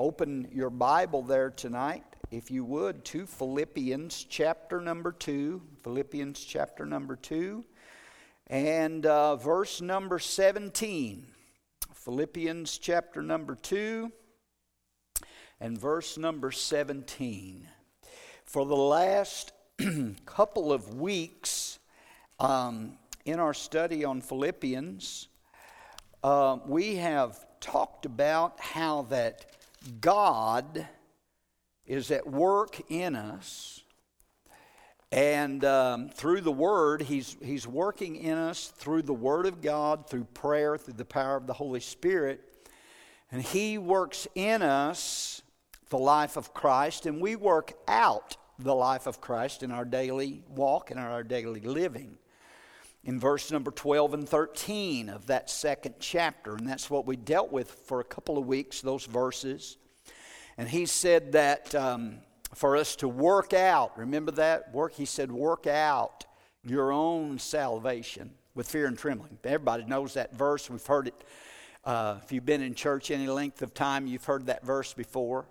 open your Bible there tonight, if you would, to Philippians chapter number 2. Philippians chapter number 2 and uh, verse number 17. Philippians chapter number 2 and verse number 17. For the last couple of weeks um, in our study on Philippians, uh, we have talked about how that God is at work in us. And um, through the Word, he's, he's working in us through the Word of God, through prayer, through the power of the Holy Spirit. And He works in us the life of Christ, and we work out the life of Christ in our daily walk and our daily living. In verse number 12 and 13 of that second chapter, and that's what we dealt with for a couple of weeks, those verses. And he said that um, for us to work out, remember that? Work, he said, work out your own salvation with fear and trembling. Everybody knows that verse. We've heard it. Uh, if you've been in church any length of time, you've heard that verse before.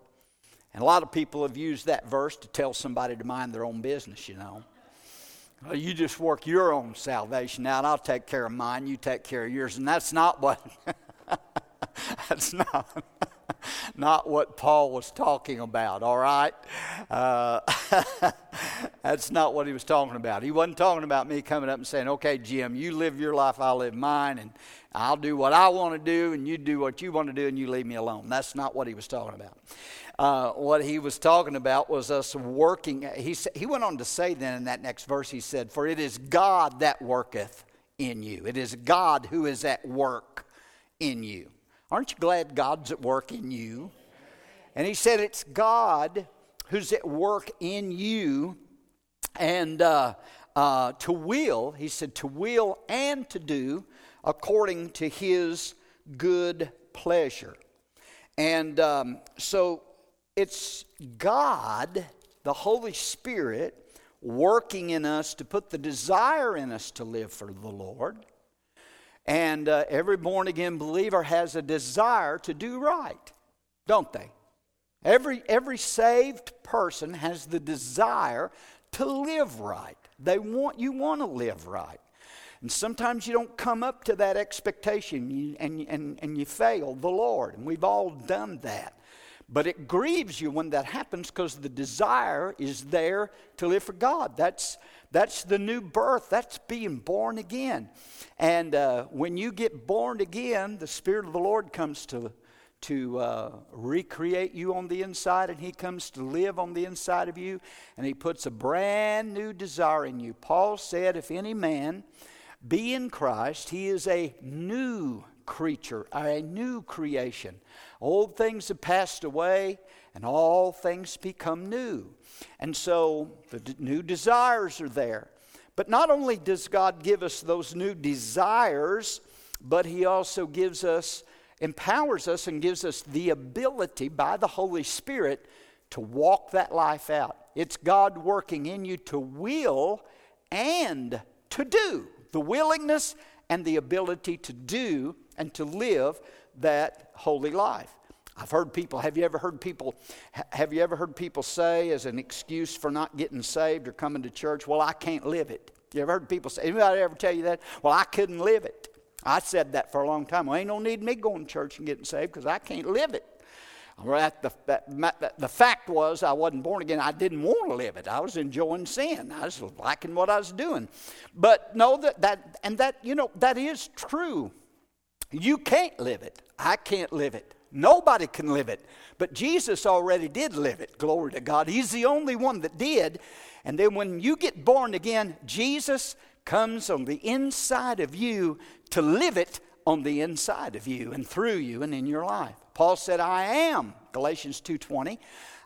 And a lot of people have used that verse to tell somebody to mind their own business, you know. Well, you just work your own salvation out. I'll take care of mine. You take care of yours. And that's not what. that's not. not what Paul was talking about, all right? Uh, that's not what he was talking about. He wasn't talking about me coming up and saying, okay, Jim, you live your life, I'll live mine, and I'll do what I want to do, and you do what you want to do, and you leave me alone. That's not what he was talking about. Uh, what he was talking about was us working. He, he went on to say then in that next verse, he said, For it is God that worketh in you. It is God who is at work in you. Aren't you glad God's at work in you? And he said, It's God who's at work in you. And uh, uh, to will, he said, to will and to do according to his good pleasure. And um, so it's God, the Holy Spirit, working in us to put the desire in us to live for the Lord. And uh, every born again believer has a desire to do right, don't they? Every, every saved person has the desire to live right. They want you want to live right. And sometimes you don't come up to that expectation and, and, and you fail the Lord. And we've all done that. But it grieves you when that happens because the desire is there to live for God. That's, that's the new birth. That's being born again. And uh, when you get born again, the Spirit of the Lord comes to, to uh, recreate you on the inside, and He comes to live on the inside of you, and He puts a brand new desire in you. Paul said, If any man be in Christ, he is a new creature, a new creation. Old things have passed away, and all things become new. And so the d- new desires are there. But not only does God give us those new desires, but He also gives us, empowers us, and gives us the ability by the Holy Spirit to walk that life out. It's God working in you to will and to do, the willingness and the ability to do and to live that holy life. I've heard people, have you ever heard people, have you ever heard people say as an excuse for not getting saved or coming to church, well, I can't live it. You ever heard people say, anybody ever tell you that? Well, I couldn't live it. I said that for a long time. Well, ain't no need me going to church and getting saved because I can't live it. The, that, the fact was, I wasn't born again. I didn't want to live it. I was enjoying sin. I was liking what I was doing. But no, that, that and that, you know, that is true. You can't live it. I can't live it. Nobody can live it. But Jesus already did live it. Glory to God. He's the only one that did. And then when you get born again, Jesus comes on the inside of you to live it on the inside of you and through you and in your life. Paul said, I am, Galatians 2:20,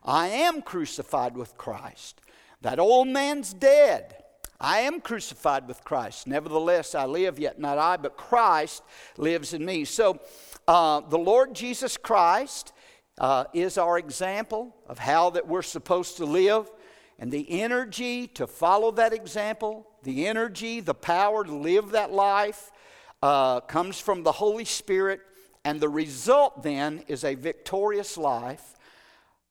I am crucified with Christ. That old man's dead. I am crucified with Christ. Nevertheless, I live, yet not I, but Christ lives in me. So, uh, the Lord Jesus Christ uh, is our example of how that we're supposed to live, and the energy to follow that example, the energy, the power to live that life, uh, comes from the Holy Spirit And the result then is a victorious life,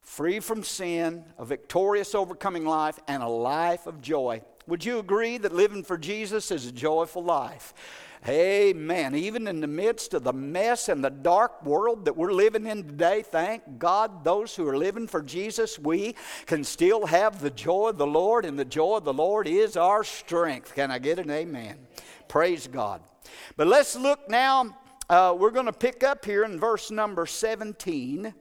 free from sin, a victorious overcoming life, and a life of joy. Would you agree that living for Jesus is a joyful life? Amen. Even in the midst of the mess and the dark world that we're living in today, thank God, those who are living for Jesus, we can still have the joy of the Lord, and the joy of the Lord is our strength. Can I get an amen? Praise God. But let's look now. Uh, we're going to pick up here in verse number 17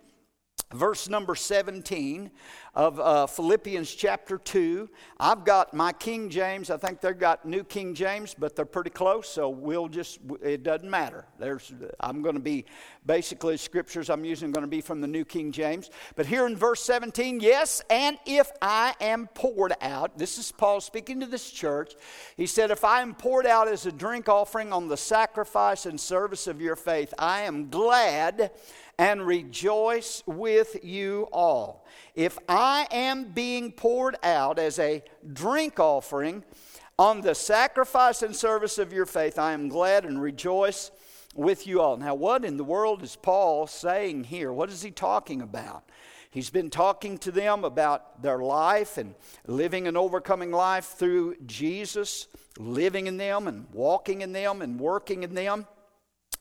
verse number 17 of uh, Philippians chapter 2. I've got my King James. I think they've got New King James, but they're pretty close, so we'll just, it doesn't matter. There's, I'm going to be, basically, scriptures I'm using going to be from the New King James. But here in verse 17, yes, and if I am poured out, this is Paul speaking to this church. He said, If I am poured out as a drink offering on the sacrifice and service of your faith, I am glad and rejoice with you all. If I am being poured out as a drink offering on the sacrifice and service of your faith, I am glad and rejoice with you all. Now, what in the world is Paul saying here? What is he talking about? He's been talking to them about their life and living an overcoming life through Jesus, living in them and walking in them and working in them.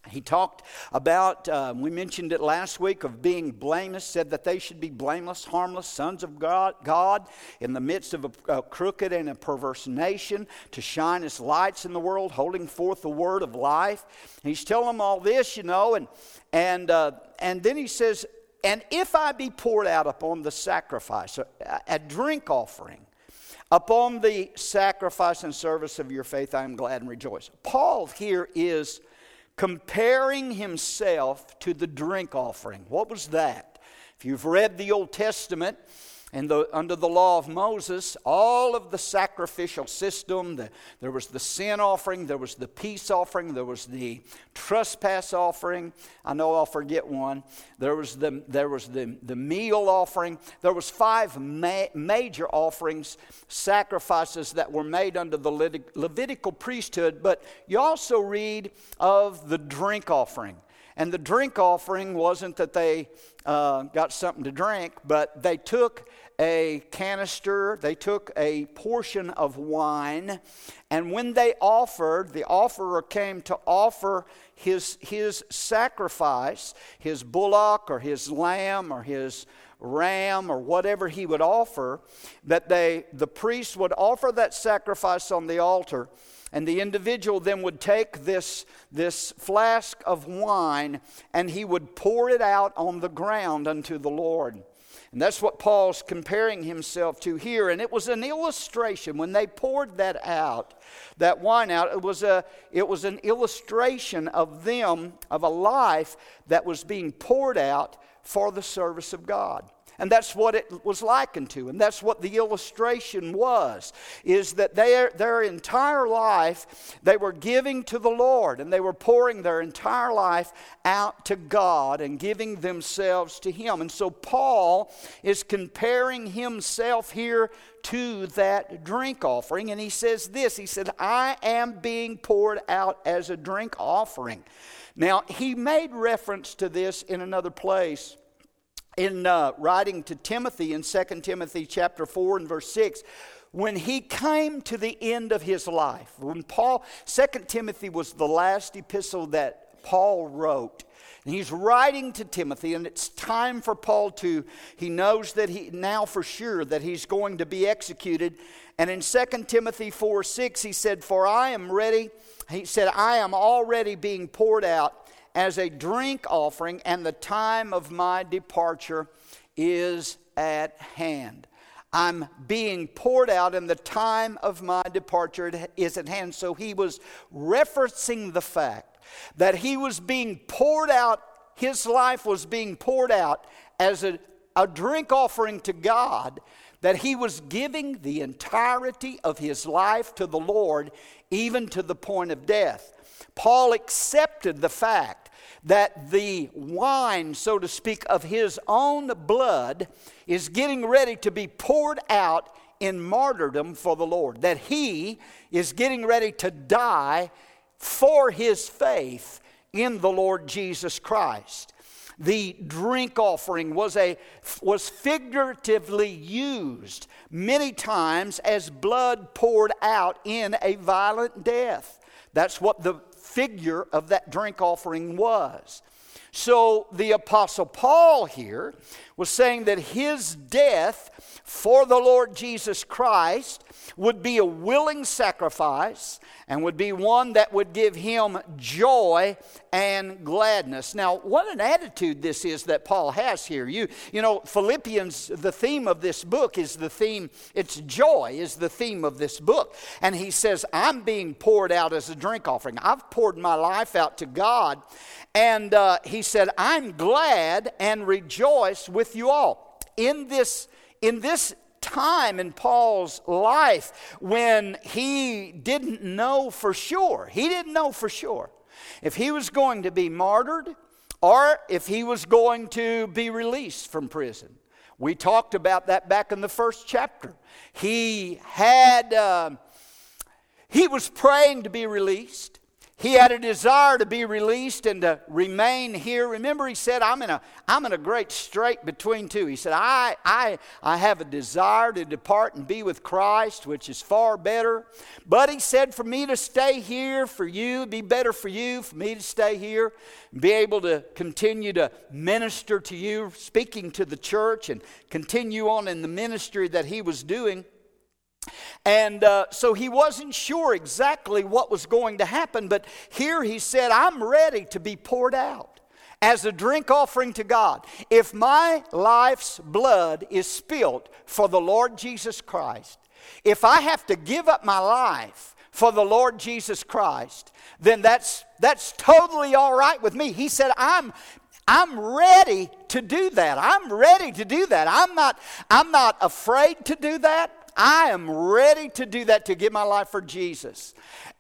He talked about, uh, we mentioned it last week, of being blameless, said that they should be blameless, harmless sons of God, God in the midst of a, a crooked and a perverse nation, to shine as lights in the world, holding forth the word of life. He's telling them all this, you know, and, and, uh, and then he says, And if I be poured out upon the sacrifice, a, a drink offering, upon the sacrifice and service of your faith, I am glad and rejoice. Paul here is comparing himself to the drink offering. What was that? If you've read the Old Testament, and the, under the law of Moses, all of the sacrificial system, the, there was the sin offering, there was the peace offering, there was the trespass offering. I know I'll forget one. There was the, there was the, the meal offering. There was five ma- major offerings, sacrifices that were made under the Levitical priesthood. But you also read of the drink offering. And the drink offering wasn't that they uh, got something to drink, but they took a canister, they took a portion of wine, and when they offered, the offerer came to offer his, his sacrifice, his bullock or his lamb or his ram or whatever he would offer, that they, the priest would offer that sacrifice on the altar. And the individual then would take this, this flask of wine and he would pour it out on the ground unto the Lord. And that's what Paul's comparing himself to here. And it was an illustration. When they poured that out, that wine out, it was, a, it was an illustration of them, of a life that was being poured out for the service of God. And that's what it was likened to. And that's what the illustration was, is that their, their entire life, they were giving to the Lord and they were pouring their entire life out to God and giving themselves to Him. And so Paul is comparing himself here to that drink offering. And he says this He said, I am being poured out as a drink offering. Now, he made reference to this in another place in uh, writing to Timothy in 2 Timothy chapter 4 and verse 6 when he came to the end of his life when Paul 2 Timothy was the last epistle that Paul wrote and he's writing to Timothy and it's time for Paul to he knows that he now for sure that he's going to be executed and in 2 Timothy 4 6 he said for I am ready he said I am already being poured out as a drink offering, and the time of my departure is at hand. I'm being poured out, and the time of my departure is at hand. So he was referencing the fact that he was being poured out, his life was being poured out as a, a drink offering to God, that he was giving the entirety of his life to the Lord, even to the point of death. Paul accepted the fact that the wine, so to speak, of his own blood is getting ready to be poured out in martyrdom for the Lord, that he is getting ready to die for his faith in the Lord Jesus Christ. The drink offering was, a, was figuratively used many times as blood poured out in a violent death. That's what the figure of that drink offering was. So the Apostle Paul here was saying that his death for the Lord Jesus Christ would be a willing sacrifice and would be one that would give him joy and gladness. Now, what an attitude this is that Paul has here. You, you know, Philippians, the theme of this book is the theme, it's joy is the theme of this book. And he says, I'm being poured out as a drink offering. I've poured my life out to God. And uh, he said, I'm glad and rejoice with you all. In this, in this time in Paul's life when he didn't know for sure. He didn't know for sure if he was going to be martyred or if he was going to be released from prison. We talked about that back in the first chapter. He had, uh, he was praying to be released. He had a desire to be released and to remain here. Remember, he said, I'm in a, I'm in a great strait between two. He said, I, I, I have a desire to depart and be with Christ, which is far better. But he said, for me to stay here, for you, be better for you, for me to stay here, be able to continue to minister to you, speaking to the church, and continue on in the ministry that he was doing. And uh, so he wasn't sure exactly what was going to happen, but here he said, I'm ready to be poured out as a drink offering to God. If my life's blood is spilt for the Lord Jesus Christ, if I have to give up my life for the Lord Jesus Christ, then that's, that's totally all right with me. He said, I'm I'm ready to do that. I'm ready to do that. I'm not, I'm not afraid to do that. I am ready to do that to give my life for Jesus.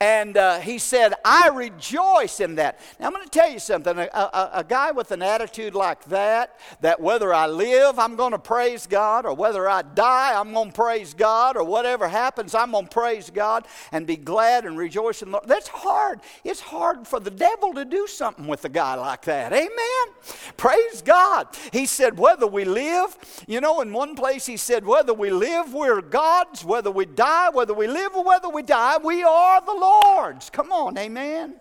And uh, he said, I rejoice in that. Now, I'm going to tell you something. A, a, a, guy with an attitude like that, that whether I live, I'm going to praise God, or whether I die, I'm going to praise God, or whatever happens, I'm going to praise God and be glad and rejoice in the Lord. That's hard. It's hard for the devil to do something with a guy like that. Amen? Praise God. He said, whether we live, you know, in one place he said, whether we live, we're God's, whether we die, whether we live or whether we die, we are the Lord's. Come on, amen.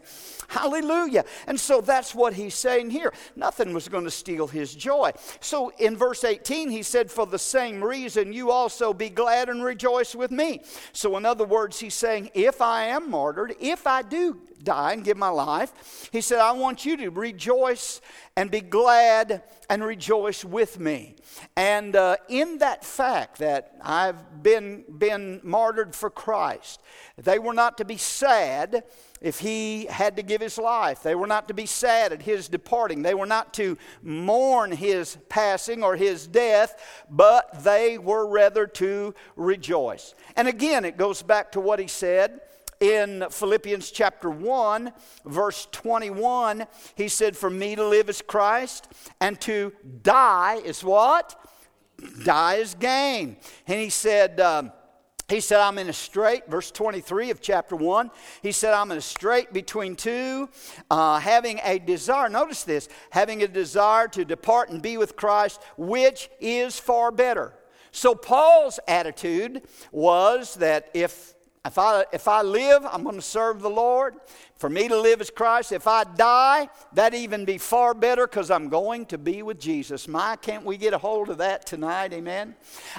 Hallelujah. And so that's what he's saying here. Nothing was going to steal his joy. So in verse 18, he said, For the same reason, you also be glad and rejoice with me. So, in other words, he's saying, If I am martyred, if I do die and give my life, he said, I want you to rejoice and be glad and rejoice with me. And uh, in that fact that I've been, been martyred for Christ, they were not to be sad if he had to give his life. They were not to be sad at his departing. They were not to mourn his passing or his death, but they were rather to rejoice. And again, it goes back to what he said in Philippians chapter 1, verse 21. He said, For me to live is Christ, and to die is what? Die is gain. And he said, um, he said, I'm in a strait, verse 23 of chapter 1. He said, I'm in a strait between two, uh, having a desire, notice this, having a desire to depart and be with Christ, which is far better. So Paul's attitude was that if if I, if I live, I'm going to serve the Lord. For me to live is Christ. If I die, that even be far better because I'm going to be with Jesus. My, can't we get a hold of that tonight? Amen.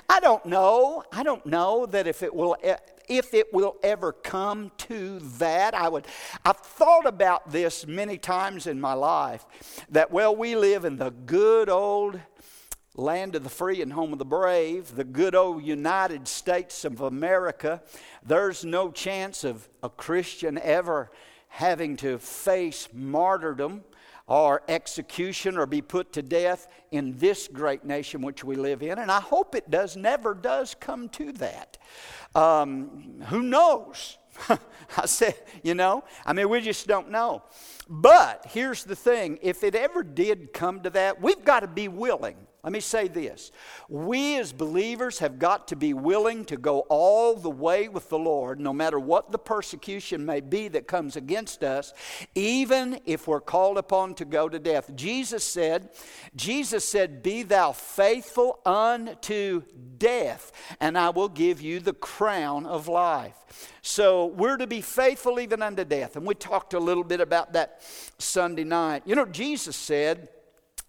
I don't know. I don't know that if it will if it will ever come to that. I would I've thought about this many times in my life that well we live in the good old land of the free and home of the brave, the good old United States of America, there's no chance of a Christian ever having to face martyrdom or execution or be put to death in this great nation which we live in. And I hope it does, never does come to that. Um, who knows? I said, you know, I mean, we just don't know. But here's the thing if it ever did come to that, we've got to be willing Let me say this. We as believers have got to be willing to go all the way with the Lord, no matter what the persecution may be that comes against us, even if we're called upon to go to death. Jesus said, Jesus said, Be thou faithful unto death, and I will give you the crown of life. So we're to be faithful even unto death. And we talked a little bit about that Sunday night. You know, Jesus said,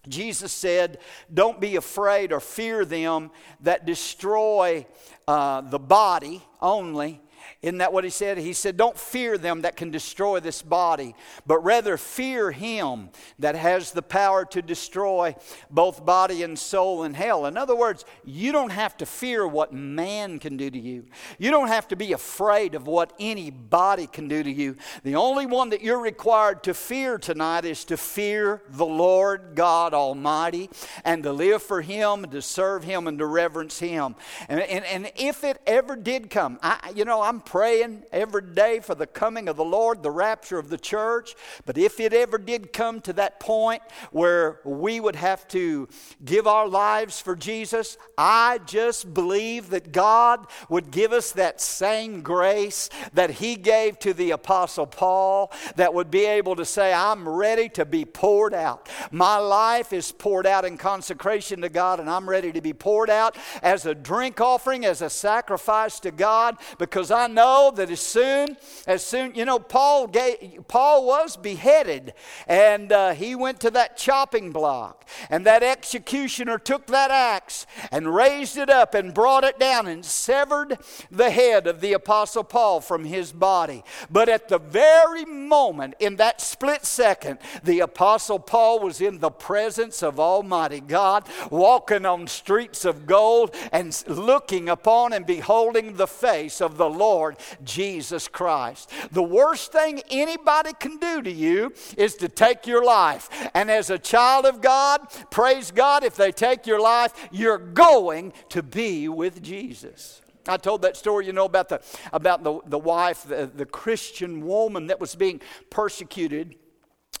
Jesus said, Don't be afraid or fear them that destroy uh, the body only, isn't that what he said? He said, Don't fear them that can destroy this body, but rather fear him that has the power to destroy both body and soul in hell. In other words, you don't have to fear what man can do to you. You don't have to be afraid of what anybody can do to you. The only one that you're required to fear tonight is to fear the Lord God Almighty and to live for him, to serve him, and to reverence him. And, and, and if it ever did come, I, you know, I'm praying every day for the coming of the Lord, the rapture of the church. But if it ever did come to that point where we would have to give our lives for Jesus, I just believe that God would give us that same grace that He gave to the Apostle Paul, that would be able to say, I'm ready to be poured out. My life is poured out in consecration to God, and I'm ready to be poured out as a drink offering, as a sacrifice to God, because I know know that as soon as soon, you know, Paul gave, Paul was beheaded, and uh, he went to that chopping block, and that executioner took that axe and raised it up and brought it down and severed the head of the apostle Paul from his body. But at the very moment, in that split second, the apostle Paul was in the presence of Almighty God, walking on streets of gold and looking upon and beholding the face of the Lord Lord Jesus Christ. The worst thing anybody can do to you is to take your life. And as a child of God, praise God, if they take your life, you're going to be with Jesus. I told that story, you know, about the, about the, the wife, the, the Christian woman that was being persecuted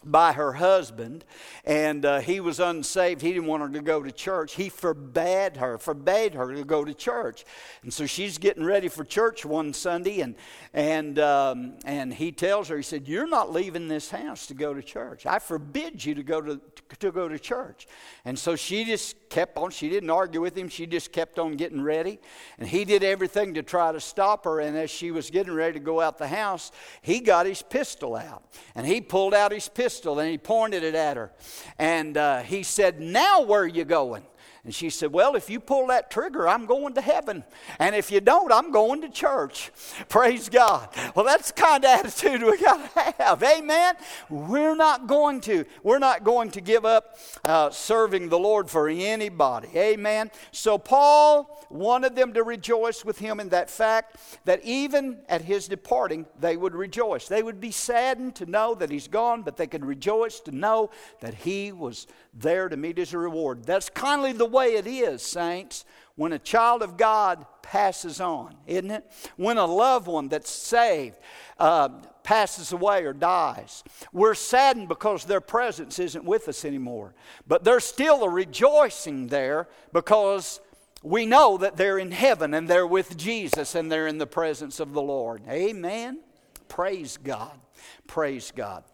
by her husband, and uh, he was unsaved. He didn't want her to go to church. He forbade her, forbade her to go to church. And so she's getting ready for church one Sunday, and and um, and he tells her, he said, "You're not leaving this house to go to church. I forbid you to go to to go to church." And so she just kept on. She didn't argue with him. She just kept on getting ready, and he did everything to try to stop her. And as she was getting ready to go out the house, he got his pistol out, and he pulled out his pistol pistol and he pointed it at her. And uh, he said, Now where are you going? And she said, Well, if you pull that trigger, I'm going to heaven. And if you don't, I'm going to church. Praise God. Well, that's the kind of attitude we got to have. Amen. We're not going to, we're not going to give up uh, serving the Lord for anybody. Amen. So Paul wanted them to rejoice with him in that fact that even at his departing, they would rejoice. They would be saddened to know that he's gone, but they could rejoice to know that he was there to meet his reward. That's kindly the way it is, saints, when a child of God passes on, isn't it? When a loved one that's saved uh, passes away or dies. We're saddened because their presence isn't with us anymore. But there's still a rejoicing there because we know that they're in heaven and they're with Jesus and they're in the presence of the Lord. Amen. Praise God. Praise God.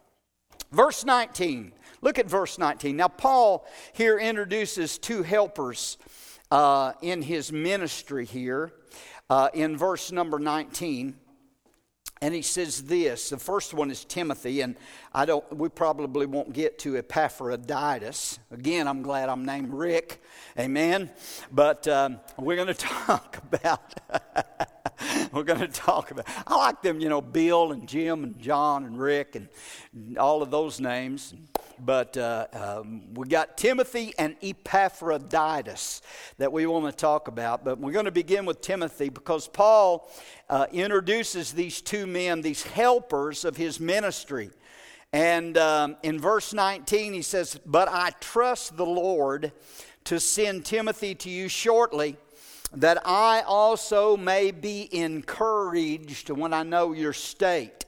Verse 19. Look at verse 19. Now, Paul here introduces two helpers uh, in his ministry here uh, in verse number 19. And he says this. The first one is Timothy, and I don't. We probably won't get to Epaphroditus. Again, I'm glad I'm named Rick. Amen. But um, we're going to talk about. we're going to talk about. I like them, you know, Bill and Jim and John and Rick and all of those names. But uh, um, we got Timothy and Epaphroditus that we want to talk about. But we're going to begin with Timothy because Paul uh, introduces these two men, these helpers of his ministry. And um, in verse 19, he says, But I trust the Lord to send Timothy to you shortly that I also may be encouraged when I know your state.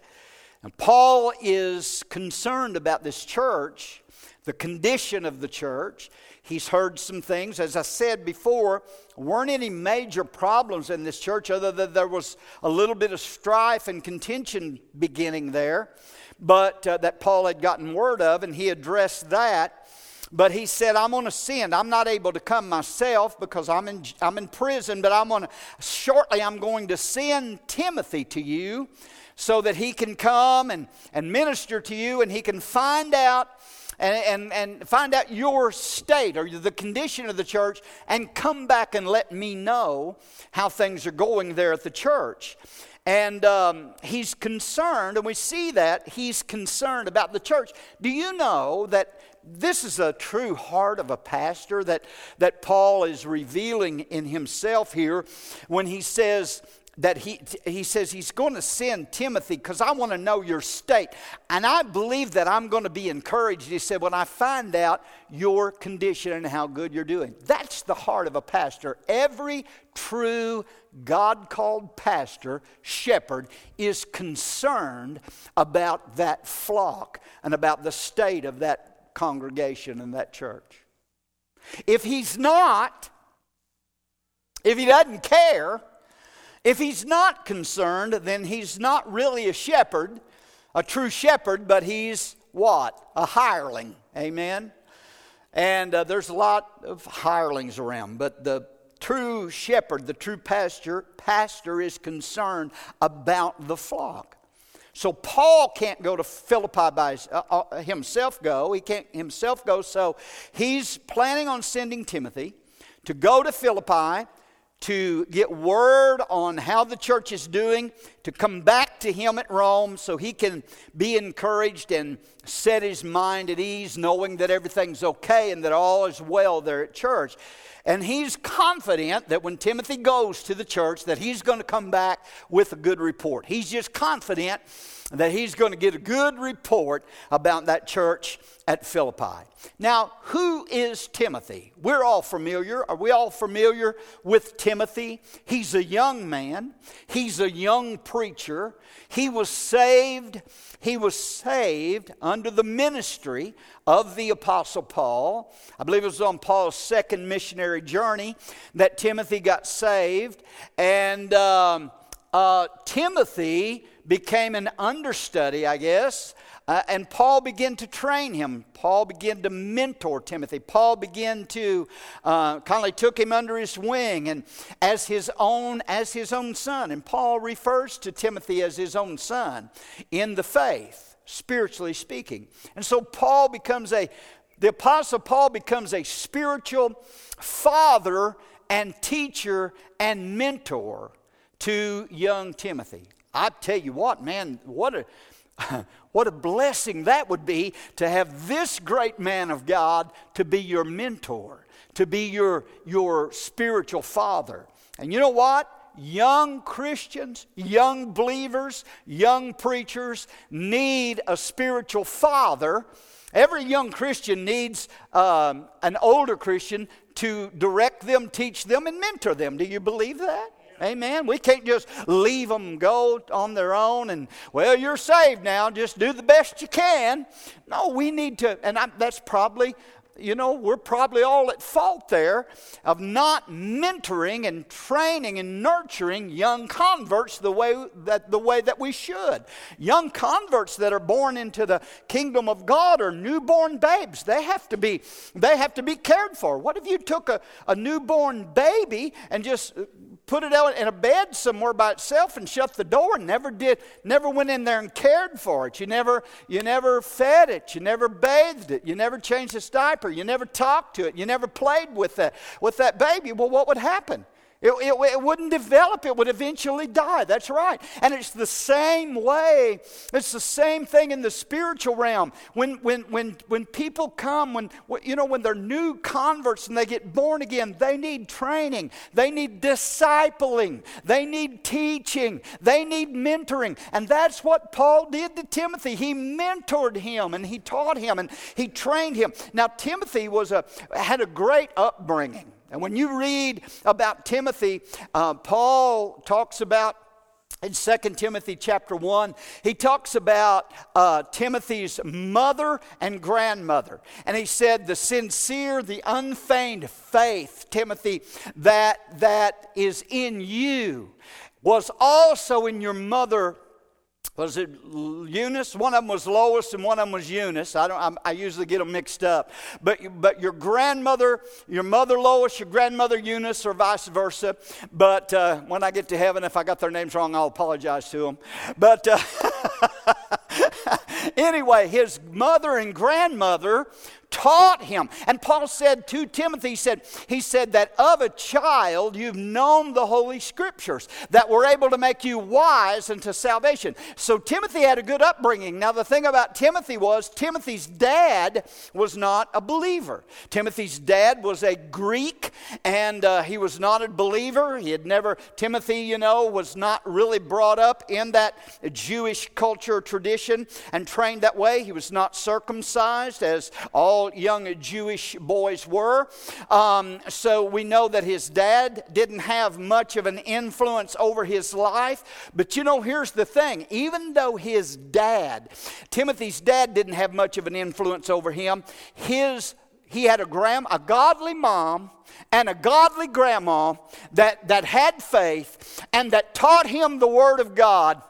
And Paul is concerned about this church, the condition of the church. He's heard some things. As I said before, weren't any major problems in this church other than there was a little bit of strife and contention beginning there, but uh, that Paul had gotten word of, and he addressed that. But he said, I'm going to send. I'm not able to come myself because I'm in, I'm in prison, but I'm going to, shortly, I'm going to send Timothy to you so that he can come and, and minister to you and he can find out and, and, and find out your state or the condition of the church and come back and let me know how things are going there at the church. And um, he's concerned, and we see that he's concerned about the church. Do you know that this is a true heart of a pastor that, that Paul is revealing in himself here when he says, that he, he says he's going to send Timothy because I want to know your state. And I believe that I'm going to be encouraged. He said, when I find out your condition and how good you're doing. That's the heart of a pastor. Every true God called pastor, shepherd, is concerned about that flock and about the state of that congregation and that church. If he's not, if he doesn't care, if he's not concerned, then he's not really a shepherd, a true shepherd, but he's what? A hireling. Amen? And uh, there's a lot of hirelings around, but the true shepherd, the true pastor, pastor is concerned about the flock. So Paul can't go to Philippi by uh, uh, himself go. He can't himself go. So he's planning on sending Timothy to go to Philippi to get word on how the church is doing, to come back to him at Rome so he can be encouraged and set his mind at ease, knowing that everything's okay and that all is well there at church. And he's confident that when Timothy goes to the church that he's going to come back with a good report. He's just confident that he's going to get a good report about that church at Philippi. Now, who is Timothy? We're all familiar. Are we all familiar with Timothy? He's a young man, he's a young preacher. He was saved. He was saved under the ministry of the Apostle Paul. I believe it was on Paul's second missionary journey that Timothy got saved. And um, uh, Timothy became an understudy, I guess, uh, and Paul began to train him. Paul began to mentor Timothy. Paul began to uh, kind of took him under his wing and as his own as his own son. And Paul refers to Timothy as his own son in the faith, spiritually speaking. And so Paul becomes a the apostle Paul becomes a spiritual father and teacher and mentor to young Timothy. I tell you what, man, what a, what a blessing that would be to have this great man of God to be your mentor, to be your, your spiritual father. And you know what? Young Christians, young believers, young preachers need a spiritual father. Every young Christian needs um, an older Christian to direct them, teach them, and mentor them. Do you believe that? Amen. We can't just leave them go on their own and, well, you're saved now, just do the best you can. No, we need to, and I, that's probably you know, we're probably all at fault there of not mentoring and training and nurturing young converts the way that the way that we should. Young converts that are born into the kingdom of God are newborn babes. They have to be they have to be cared for. What if you took a, a newborn baby and just put it out in a bed somewhere by itself and shut the door and never did never went in there and cared for it. You never you never fed it. You never bathed it. You never changed its diaper. You never talked to it. You never played with that with that baby. Well what would happen it, it, it, wouldn't develop, it would eventually die. That's right. And it's the same way, it's the same thing in the spiritual realm. When, when, when, when people come, when, you know, when they're new converts and they get born again, they need training, they need discipling, they need teaching, they need mentoring. And that's what Paul did to Timothy. He mentored him and he taught him and he trained him. Now, Timothy was a, had a great upbringing. And when you read about Timothy, uh, Paul talks about in 2 Timothy chapter 1, he talks about uh, Timothy's mother and grandmother. And he said, The sincere, the unfeigned faith, Timothy, that, that is in you was also in your mother was it Eunice? One of them was Lois and one of them was Eunice. I, don't, I, I usually get them mixed up. But, but your grandmother, your mother Lois, your grandmother Eunice, or vice versa. But uh, when I get to heaven, if I got their names wrong, I'll apologize to them. But uh, anyway, his mother and grandmother taught him. And Paul said to Timothy, he said, he said that of a child you've known the Holy Scriptures that were able to make you wise unto salvation. So Timothy had a good upbringing. Now the thing about Timothy was Timothy's dad was not a believer. Timothy's dad was a Greek and uh, he was not a believer. He had never, Timothy, you know, was not really brought up in that Jewish culture tradition and trained that way. He was not circumcised as all all young Jewish boys were. Um, so we know that his dad didn't have much of an influence over his life. But you know, here's the thing even though his dad, Timothy's dad, didn't have much of an influence over him, his he had a gram, a godly mom and a godly grandma that, that had faith and that taught him the Word of God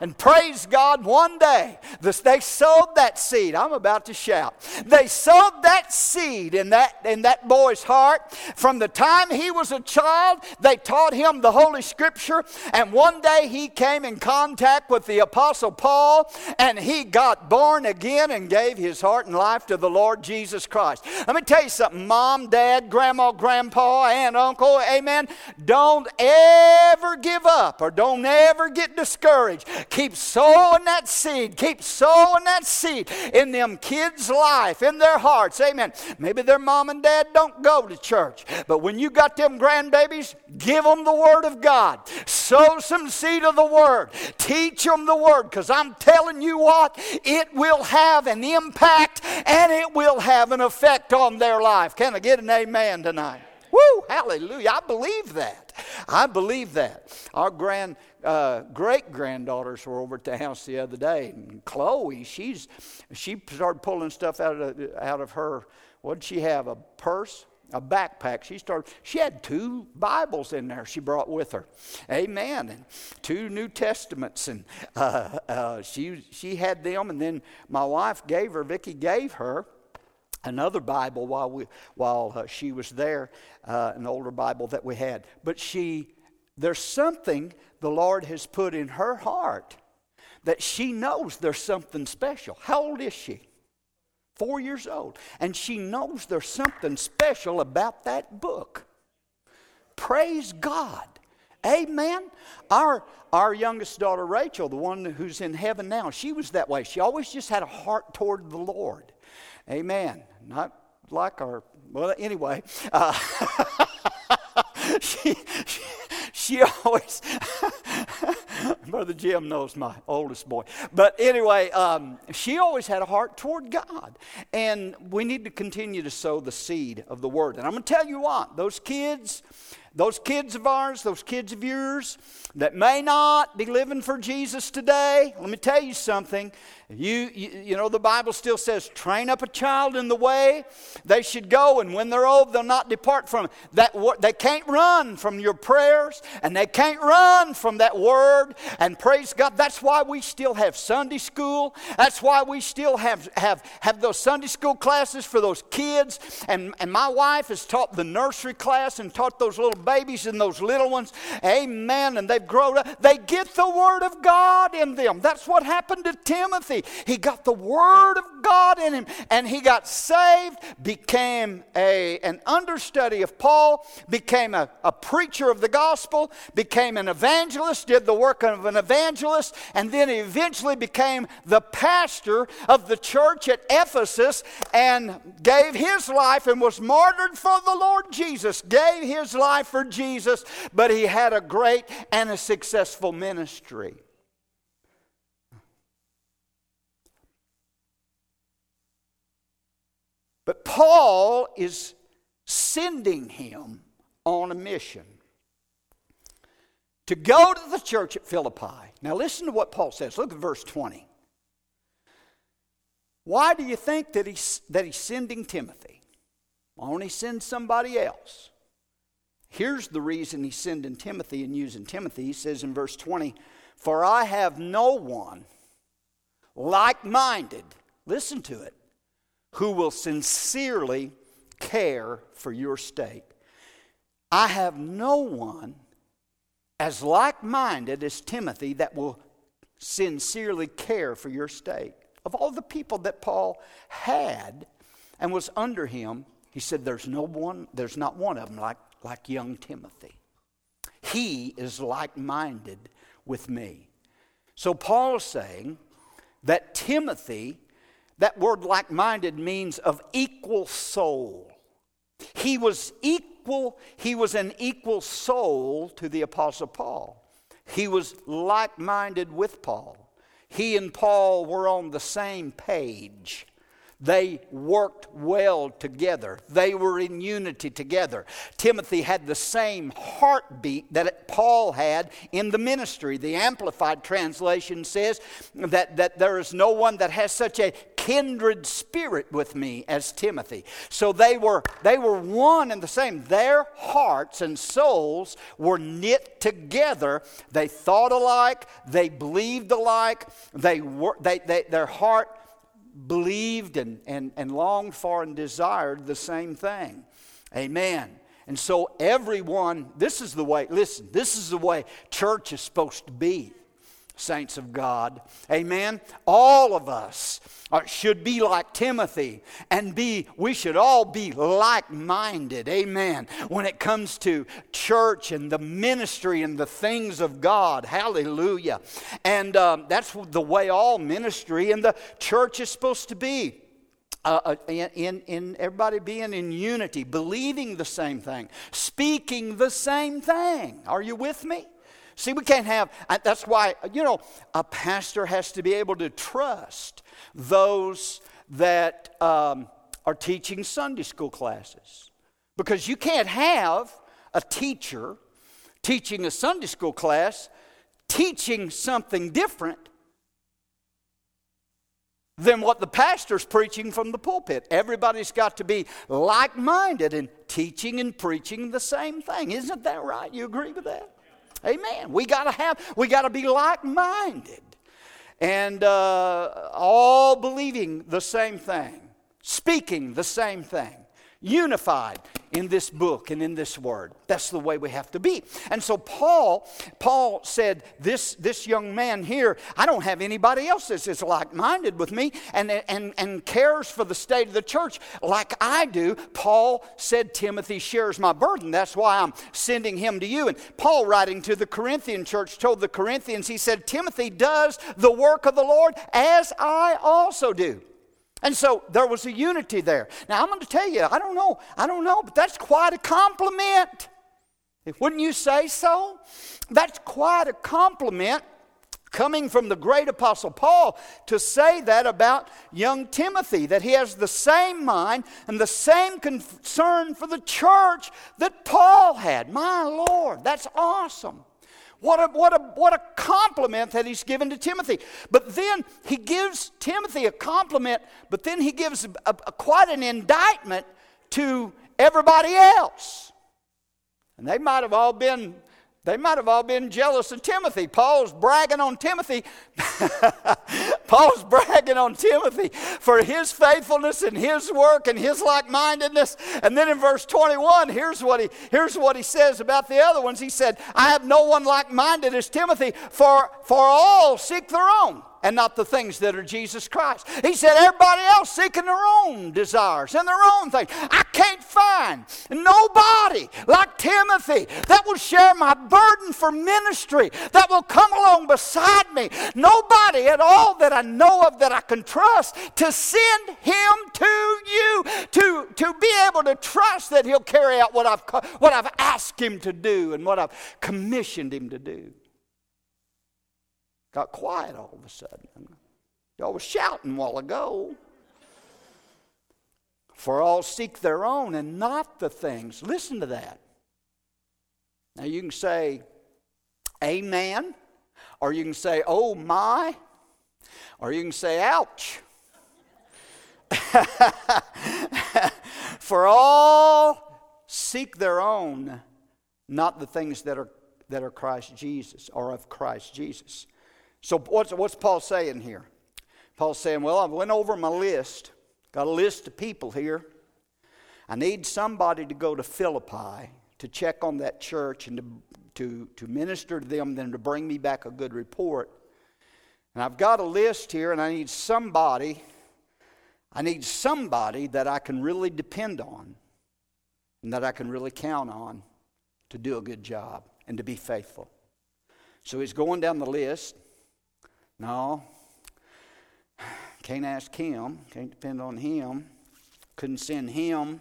and praise God, one day they sowed that seed. I'm about to shout. They sowed that seed in that, in that boy's heart. From the time he was a child, they taught him the Holy Scripture. And one day he came in contact with the Apostle Paul and he got born again and gave his heart and life to the Lord Jesus Christ. Let me tell you something mom, dad, grandma, grandpa, aunt, uncle, amen. Don't ever give up or don't ever get discouraged. Keep sowing that seed. Keep sowing that seed in them kids' life, in their hearts. Amen. Maybe their mom and dad don't go to church, but when you got them grandbabies, give them the Word of God. Sow some seed of the Word. Teach them the Word, because I'm telling you what, it will have an impact and it will have an effect on their life. Can I get an amen tonight? Woo, hallelujah. I believe that. I believe that. Our grand uh, great granddaughters were over at the house the other day, and Chloe, she's she started pulling stuff out of out of her. What did she have? A purse, a backpack. She started. She had two Bibles in there. She brought with her, Amen, and two New Testaments, and uh, uh, she she had them. And then my wife gave her. Vicky gave her another Bible while we while uh, she was there, uh, an older Bible that we had. But she, there's something the Lord has put in her heart that she knows there's something special. How old is she? Four years old. And she knows there's something special about that book. Praise God. Amen. Our, our youngest daughter, Rachel, the one who's in heaven now, she was that way. She always just had a heart toward the Lord. Amen. Not like our, well, anyway. Uh, she, she she always, Brother Jim knows my oldest boy. But anyway, um, she always had a heart toward God. And we need to continue to sow the seed of the word. And I'm going to tell you what, those kids, those kids of ours, those kids of yours that may not be living for Jesus today, let me tell you something. You, you, you, know, the Bible still says, train up a child in the way they should go, and when they're old, they'll not depart from it. That, they can't run from your prayers, and they can't run from that word. And praise God, that's why we still have Sunday school. That's why we still have, have, have those Sunday school classes for those kids. And, and my wife has taught the nursery class and taught those little babies and those little ones. Amen. And they've grown up. They get the word of God in them. That's what happened to Timothy. He got the Word of God in him and he got saved, became a, an understudy of Paul, became a, a preacher of the gospel, became an evangelist, did the work of an evangelist, and then eventually became the pastor of the church at Ephesus and gave his life and was martyred for the Lord Jesus, gave his life for Jesus, but he had a great and a successful ministry. But Paul is sending him on a mission to go to the church at Philippi. Now, listen to what Paul says. Look at verse 20. Why do you think that he's, that he's sending Timothy? Why don't he send somebody else? Here's the reason he's sending Timothy and using Timothy. He says in verse 20, For I have no one like minded, listen to it, who will sincerely care for your state. I have no one as like minded as Timothy that will sincerely care for your state. Of all the people that Paul had and was under him, he said, There's no one, there's not one of them like, like young Timothy. He is like minded with me. So Paul's saying that Timothy, that word like minded means of equal soul. He was equal, he was an equal soul to the Apostle Paul. He was like minded with Paul. He and Paul were on the same page. They worked well together. They were in unity together. Timothy had the same heartbeat that Paul had in the ministry. The Amplified Translation says that, that there is no one that has such a kindred spirit with me as Timothy. So they were, they were one and the same. Their hearts and souls were knit together. They thought alike, they believed alike, they were, they, they, their heart believed and, and, and longed for and desired the same thing. Amen. And so, everyone, this is the way, listen, this is the way church is supposed to be saints of God. Amen. All of us should be like Timothy and be, we should all be like minded. Amen. When it comes to church and the ministry and the things of God. Hallelujah. And um, that's the way all ministry and the church is supposed to be. Uh, uh in, in everybody being in unity, believing the same thing, speaking the same thing. Are you with me? See, we can't have, that's why, you know, a pastor has to be able to trust those that um, are teaching Sunday school classes. Because you can't have a teacher teaching a Sunday school class teaching something different than what the pastor's preaching from the pulpit. Everybody's got to be like minded in teaching and preaching the same thing. Isn't that right? You agree with that? Amen. We got to have, we got to be like minded and uh, all believing the same thing, speaking the same thing unified in this book and in this word. That's the way we have to be. And so Paul, Paul said, this, this young man here, I don't have anybody else that's as like-minded with me and, and, and cares for the state of the church like I do. Paul said, Timothy shares my burden. That's why I'm sending him to you. And Paul, writing to the Corinthian church, told the Corinthians, he said, Timothy does the work of the Lord as I also do. And so there was a unity there. Now I'm going to tell you, I don't know, I don't know, but that's quite a compliment. Wouldn't you say so? That's quite a compliment coming from the great apostle Paul to say that about young Timothy, that he has the same mind and the same concern for the church that Paul had. My Lord, that's awesome. What a, what, a, what a compliment that he's given to Timothy. But then he gives Timothy a compliment, but then he gives a, a, quite an indictment to everybody else. And they might have all been they might have all been jealous of Timothy. Paul's bragging on Timothy. Paul's bragging on Timothy for his faithfulness and his work and his like-mindedness. And then in verse 21, here's what he here's what he says about the other ones. He said, I have no one like-minded as Timothy, for for all seek their own and not the things that are Jesus Christ. He said, everybody else seeking their own desires and their own things. I can't find nobody like Timothy that will share my burden for ministry, that will come along beside me. Nobody at all that I know of that I can trust to send him to you, to, to be able to trust that he'll carry out what I've, what I've asked him to do and what I've commissioned him to do. Got quiet all of a sudden. Y'all was shouting a while ago. For all seek their own and not the things. Listen to that. Now you can say, Amen. Or you can say, Oh my. Or you can say, Ouch. For all seek their own, not the things that are, that are Christ Jesus or of Christ Jesus. So, what's, what's Paul saying here? Paul's saying, Well, I went over my list, got a list of people here. I need somebody to go to Philippi to check on that church and to, to, to minister to them, then to bring me back a good report. And I've got a list here, and I need somebody I need somebody that I can really depend on and that I can really count on to do a good job and to be faithful. So he's going down the list. No, can't ask him, can't depend on him, couldn't send him.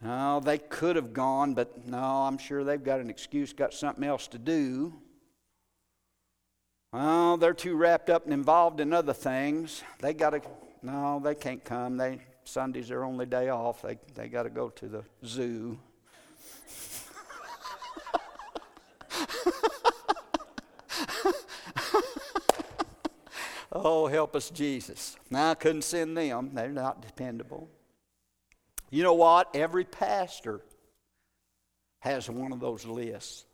No, they could have gone, but no, I'm sure they've got an excuse, got something else to do. Well, they're too wrapped up and involved in other things. They got to no, they can't come. They Sunday's their only day off. They they got to go to the zoo. Oh, help us, Jesus. Now I couldn't send them. They're not dependable. You know what? Every pastor has one of those lists.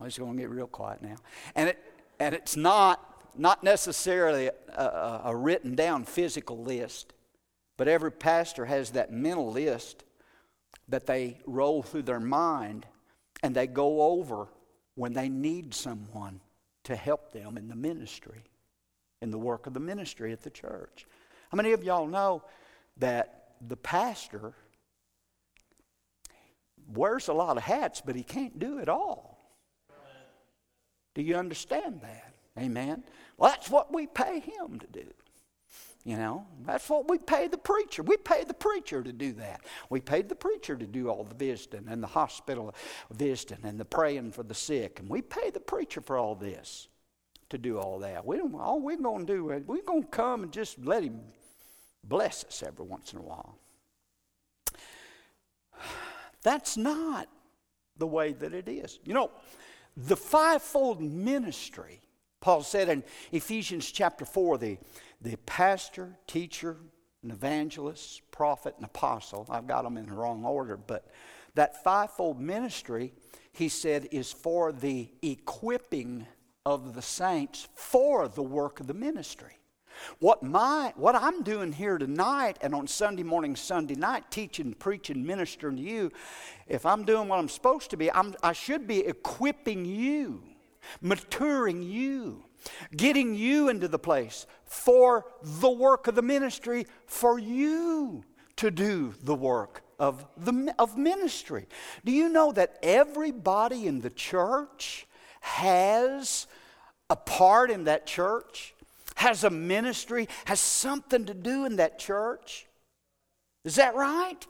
I'm just going to get real quiet now. And it and it's not not necessarily a, a, a written down physical list, but every pastor has that mental list that they roll through their mind and they go over when they need someone to help them in the ministry, in the work of the ministry at the church. How many of y'all know that the pastor wears a lot of hats, but he can't do it all? Do you understand that? Amen. Well, that's what we pay him to do. You know, that's what we pay the preacher. We pay the preacher to do that. We paid the preacher to do all the visiting and the hospital visiting and the praying for the sick. And we pay the preacher for all this to do all that. We don't, all we're going to do, is we're going to come and just let him bless us every once in a while. That's not the way that it is. You know, the fivefold ministry Paul said in Ephesians chapter 4 the, the pastor, teacher, an evangelist, prophet, and apostle, I've got them in the wrong order, but that fivefold ministry, he said, is for the equipping of the saints for the work of the ministry. What my what I'm doing here tonight and on Sunday morning, Sunday night, teaching, preaching, ministering to you, if I'm doing what I'm supposed to be, I'm, I should be equipping you maturing you, getting you into the place for the work of the ministry, for you to do the work of, the, of ministry. Do you know that everybody in the church has a part in that church, has a ministry, has something to do in that church? Is that right?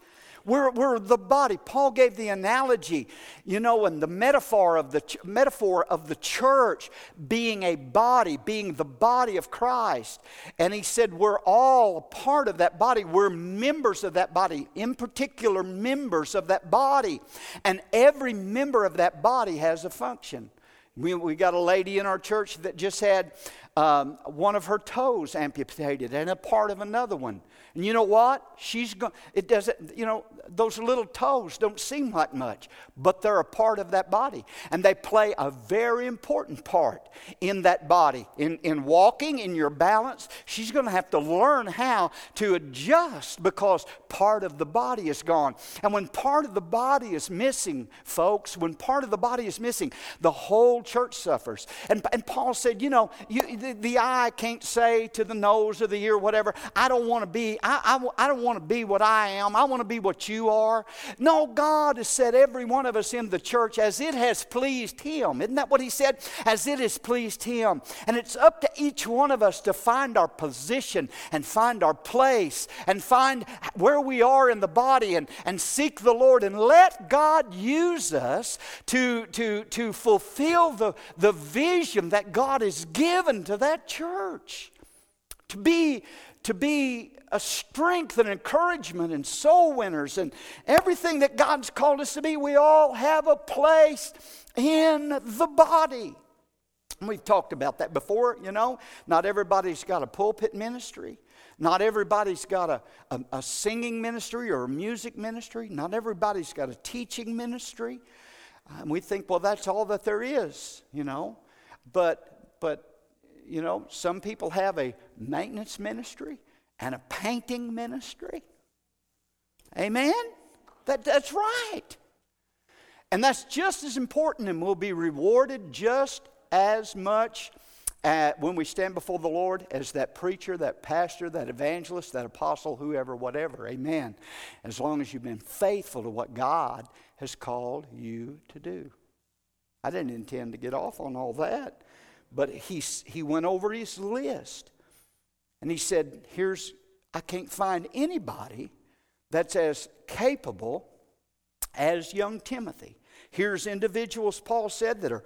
We're, we're the body. Paul gave the analogy, you know, and the metaphor of the ch- metaphor of the church being a body, being the body of Christ. And he said we're all a part of that body. We're members of that body, in particular members of that body. And every member of that body has a function. We, we got a lady in our church that just had um, one of her toes amputated and a part of another one. And you know what? She's going. It doesn't. You know, those little toes don't seem like much, but they're a part of that body, and they play a very important part in that body. In in walking, in your balance, she's going to have to learn how to adjust because part of the body is gone. And when part of the body is missing, folks, when part of the body is missing, the whole church suffers. And and Paul said, you know, you, the, the eye can't say to the nose or the ear, whatever. I don't want to be I, I, I don't want to be what I am. I want to be what you are. No, God has set every one of us in the church as it has pleased Him. Isn't that what He said? As it has pleased Him. And it's up to each one of us to find our position and find our place and find where we are in the body and, and seek the Lord and let God use us to, to, to fulfill the, the vision that God has given to that church. To be to be a strength and encouragement and soul winners and everything that God's called us to be. We all have a place in the body. We've talked about that before, you know. Not everybody's got a pulpit ministry. Not everybody's got a, a, a, singing ministry or a music ministry. Not everybody's got a teaching ministry. And we think, well, that's all that there is, you know. But, but, you know, some people have a maintenance ministry and a painting ministry. Amen? That, that's right. And that's just as important and will be rewarded just as much at, when we stand before the Lord as that preacher, that pastor, that evangelist, that apostle, whoever, whatever. Amen. As long as you've been faithful to what God has called you to do. I didn't intend to get off on all that, but he, he went over his list and he said, Here's, I can't find anybody that's as capable as young Timothy. Here's individuals, Paul said, that are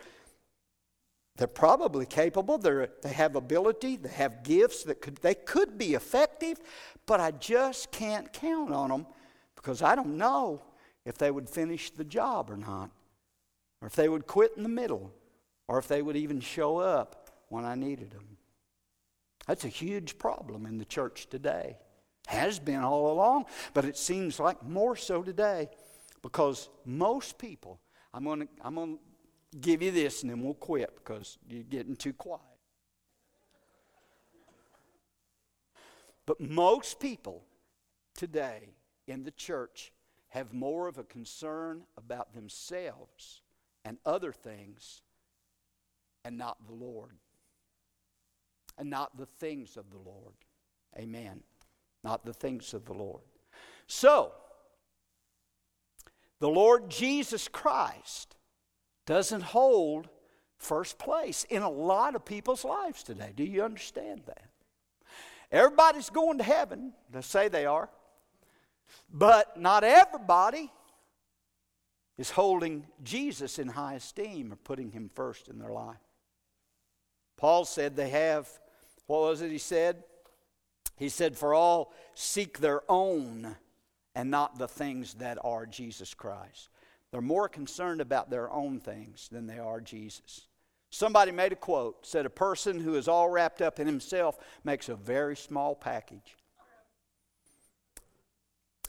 they're probably capable. They're, they have ability. They have gifts that could, they could be effective, but I just can't count on them because I don't know if they would finish the job or not, or if they would quit in the middle, or if they would even show up when I needed them. That's a huge problem in the church today. Has been all along, but it seems like more so today because most people, I'm going to I'm going to give you this and then we'll quit because you're getting too quiet. But most people today in the church have more of a concern about themselves and other things and not the Lord. And not the things of the Lord. Amen. Not the things of the Lord. So, the Lord Jesus Christ doesn't hold first place in a lot of people's lives today. Do you understand that? Everybody's going to heaven, they say they are, but not everybody is holding Jesus in high esteem or putting him first in their life. Paul said they have, what was it he said? He said, For all seek their own and not the things that are Jesus Christ. They're more concerned about their own things than they are Jesus. Somebody made a quote, said, A person who is all wrapped up in himself makes a very small package.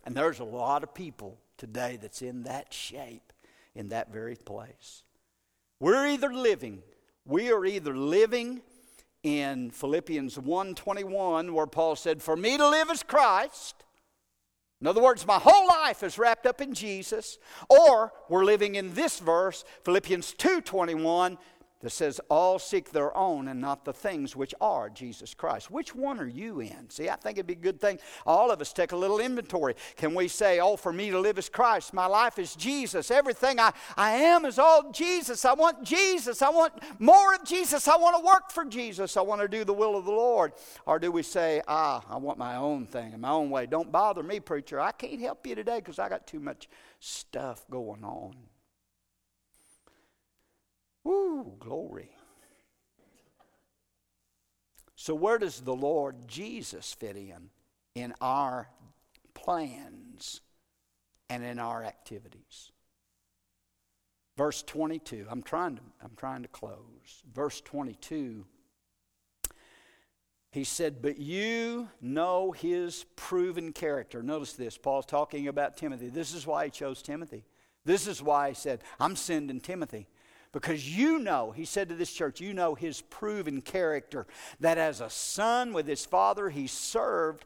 And there's a lot of people today that's in that shape, in that very place. We're either living, we are either living in Philippians 1:21 where Paul said, "For me to live is Christ, in other words, my whole life is wrapped up in Jesus. Or we're living in this verse, Philippians 2:21, that says, All seek their own and not the things which are Jesus Christ. Which one are you in? See, I think it'd be a good thing. All of us take a little inventory. Can we say, Oh, for me to live is Christ, my life is Jesus, everything I, I am is all Jesus. I want Jesus, I want more of Jesus, I want to work for Jesus, I want to do the will of the Lord? Or do we say, Ah, I want my own thing and my own way? Don't bother me, preacher. I can't help you today because I got too much stuff going on. Woo, glory. So, where does the Lord Jesus fit in? In our plans and in our activities. Verse 22, I'm trying to, I'm trying to close. Verse 22, he said, But you know his proven character. Notice this. Paul's talking about Timothy. This is why he chose Timothy. This is why he said, I'm sending Timothy. Because you know, he said to this church, you know his proven character that as a son with his father, he served,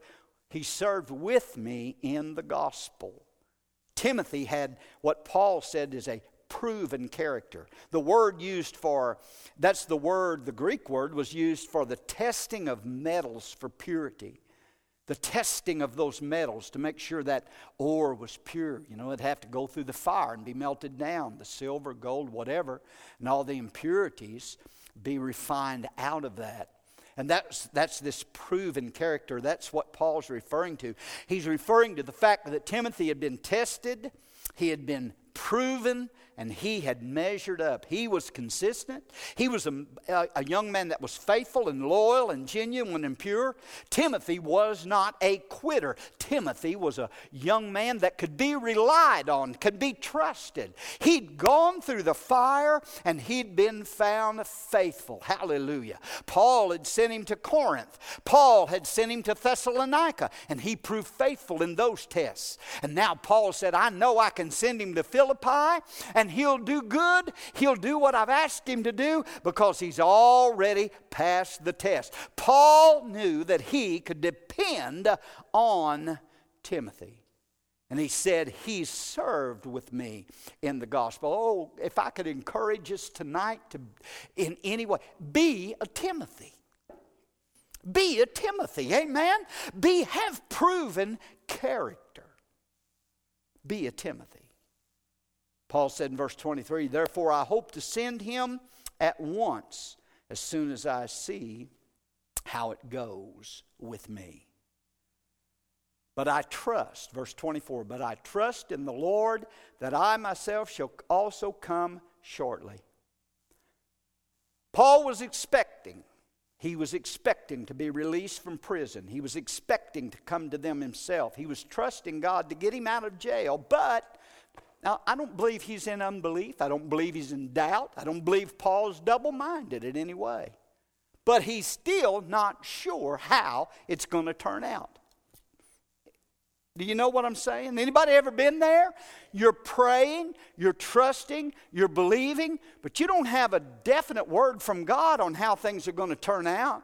he served with me in the gospel. Timothy had what Paul said is a proven character. The word used for, that's the word, the Greek word was used for the testing of metals for purity the testing of those metals to make sure that ore was pure. You know, it'd have to go through the fire and be melted down, the silver, gold, whatever, and all the impurities be refined out of that. And that's, that's this proven character. That's what Paul's referring to. He's referring to the fact that Timothy had been tested, he had been proven and he had measured up. He was consistent. He was a, a, young man that was faithful and loyal and genuine and pure. Timothy was not a quitter. Timothy was a young man that could be relied on, could be trusted. He'd gone through the fire and he'd been found faithful. Hallelujah. Paul had sent him to Corinth, Paul had sent him to Thessalonica, and he proved faithful in those tests. And now Paul said, I know I can send him to Philippi and and he'll do good. He'll do what I've asked him to do because he's already passed the test. Paul knew that he could depend on Timothy. And he said, He served with me in the gospel. Oh, if I could encourage us tonight to, in any way, be a Timothy. Be a Timothy, amen? Be, have proven character. Be a Timothy. Paul said in verse 23 Therefore, I hope to send him at once as soon as I see how it goes with me. But I trust, verse 24, but I trust in the Lord that I myself shall also come shortly. Paul was expecting, he was expecting to be released from prison. He was expecting to come to them himself. He was trusting God to get him out of jail, but now, I don't believe he's in unbelief. I don't believe he's in doubt. I don't believe Paul's double minded in any way. But he's still not sure how it's going to turn out. Do you know what I'm saying? Anybody ever been there? You're praying, you're trusting, you're believing, but you don't have a definite word from God on how things are going to turn out.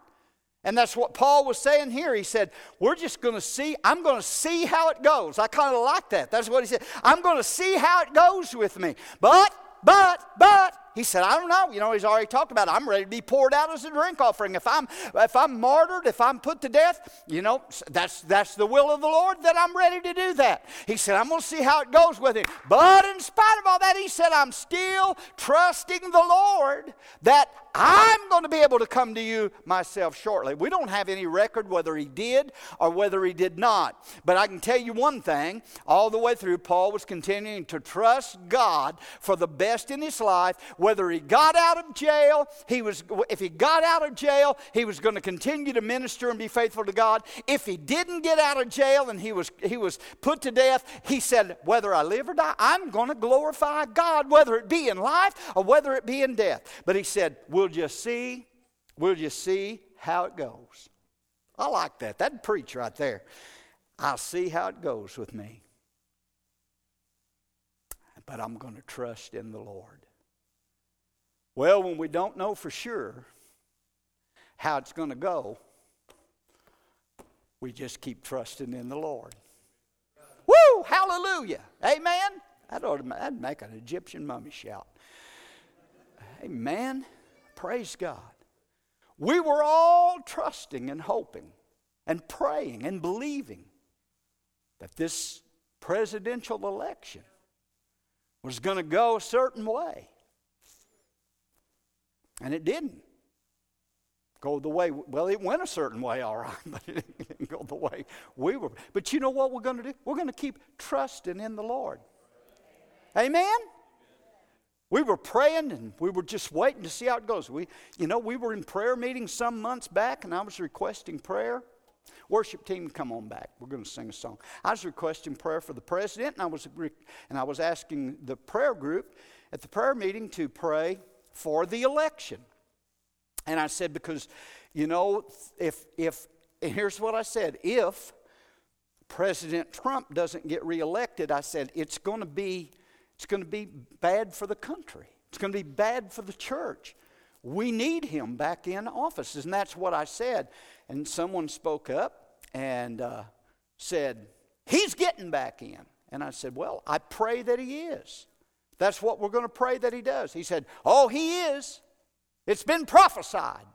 And that's what Paul was saying here. He said, We're just going to see, I'm going to see how it goes. I kind of like that. That's what he said. I'm going to see how it goes with me. But, but, but, he said, I don't know. You know, he's already talked about it. I'm ready to be poured out as a drink offering. If I'm if I'm martyred, if I'm put to death, you know, that's that's the will of the Lord that I'm ready to do that. He said, I'm gonna see how it goes with him. But in spite of all that, he said, I'm still trusting the Lord that I'm going to be able to come to you myself shortly. We don't have any record whether he did or whether he did not. But I can tell you one thing all the way through, Paul was continuing to trust God for the best in his life whether he got out of jail, he was, if he got out of jail, he was going to continue to minister and be faithful to God. If he didn't get out of jail and he was, he was put to death, he said, Whether I live or die, I'm going to glorify God, whether it be in life or whether it be in death. But he said, We'll just see, we'll just see how it goes. I like that. That'd preach right there. I'll see how it goes with me. But I'm going to trust in the Lord. Well, when we don't know for sure how it's going to go, we just keep trusting in the Lord. Woo! Hallelujah! Amen. That ought to, that'd make an Egyptian mummy shout. Amen. Praise God. We were all trusting and hoping and praying and believing that this presidential election was going to go a certain way. And it didn't go the way, well, it went a certain way, all right, but it didn't go the way we were. But you know what we're going to do? We're going to keep trusting in the Lord. Amen? We were praying and we were just waiting to see how it goes. We, you know, we were in prayer meetings some months back and I was requesting prayer. Worship team, come on back. We're going to sing a song. I was requesting prayer for the president and I was, and I was asking the prayer group at the prayer meeting to pray for the election. And I said, because, you know, if, if, here's what I said if President Trump doesn't get reelected, I said, it's going to be, it's going to be bad for the country. It's going to be bad for the church. We need him back in office. And that's what I said. And someone spoke up and uh, said, He's getting back in. And I said, Well, I pray that he is. That's what we're going to pray that he does. He said, Oh, he is. It's been prophesied.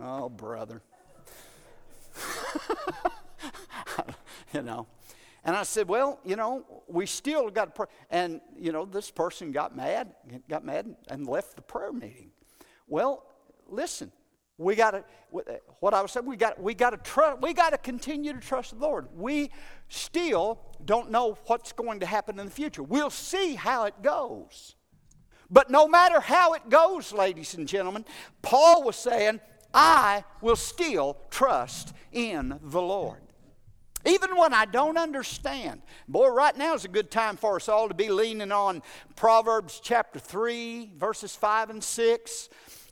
Oh, brother. you know. And I said, Well, you know, we still got to pray. And, you know, this person got mad, got mad and left the prayer meeting. Well, listen, We got to, uh, what I was saying, we got, we got to trust, we got to continue to trust the Lord. We still don't know what's going to happen in the future. We'll see how it goes. But no matter how it goes, ladies and gentlemen, Paul was saying, I will still trust in the Lord. Even when I don't understand. Boy, right now is a good time for us all to be leaning on Proverbs chapter 3, verses 5 and 6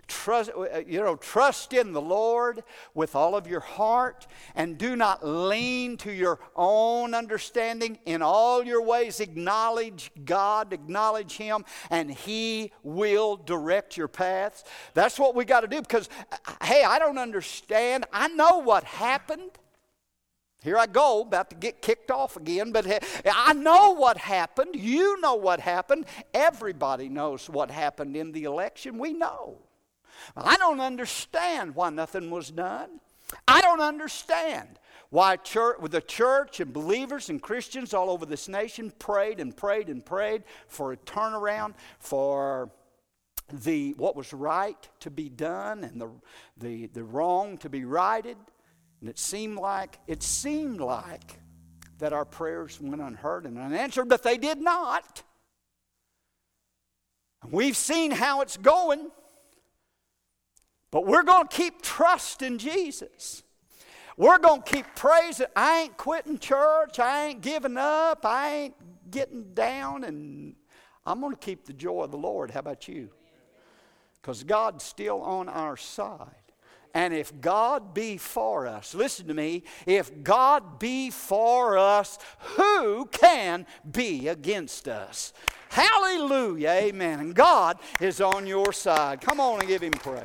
trust, uh, you know, trust in the Lord with all of your heart and do not lean to your own understanding. In all your ways, acknowledge God, acknowledge Him, and He will direct your paths. That's what we got to do because, uh, hey, I don't understand. I know what happened. Here I go, about to get kicked off again, but I know what happened. You know what happened. Everybody knows what happened in the election. We know. I don't understand why nothing was done. I don't understand why church, the church and believers and Christians all over this nation prayed and prayed and prayed for a turnaround, for the what was right to be done and the, the, the wrong to be righted. And it seemed like it seemed like that our prayers went unheard and unanswered, but they did not. We've seen how it's going. But we're going to keep trusting Jesus. We're going to keep praising. I ain't quitting church. I ain't giving up. I ain't getting down. And I'm going to keep the joy of the Lord. How about you? Because God's still on our side. And if God be for us, listen to me, if God be for us, who can be against us? Hallelujah, amen. And God is on your side. Come on and give him praise.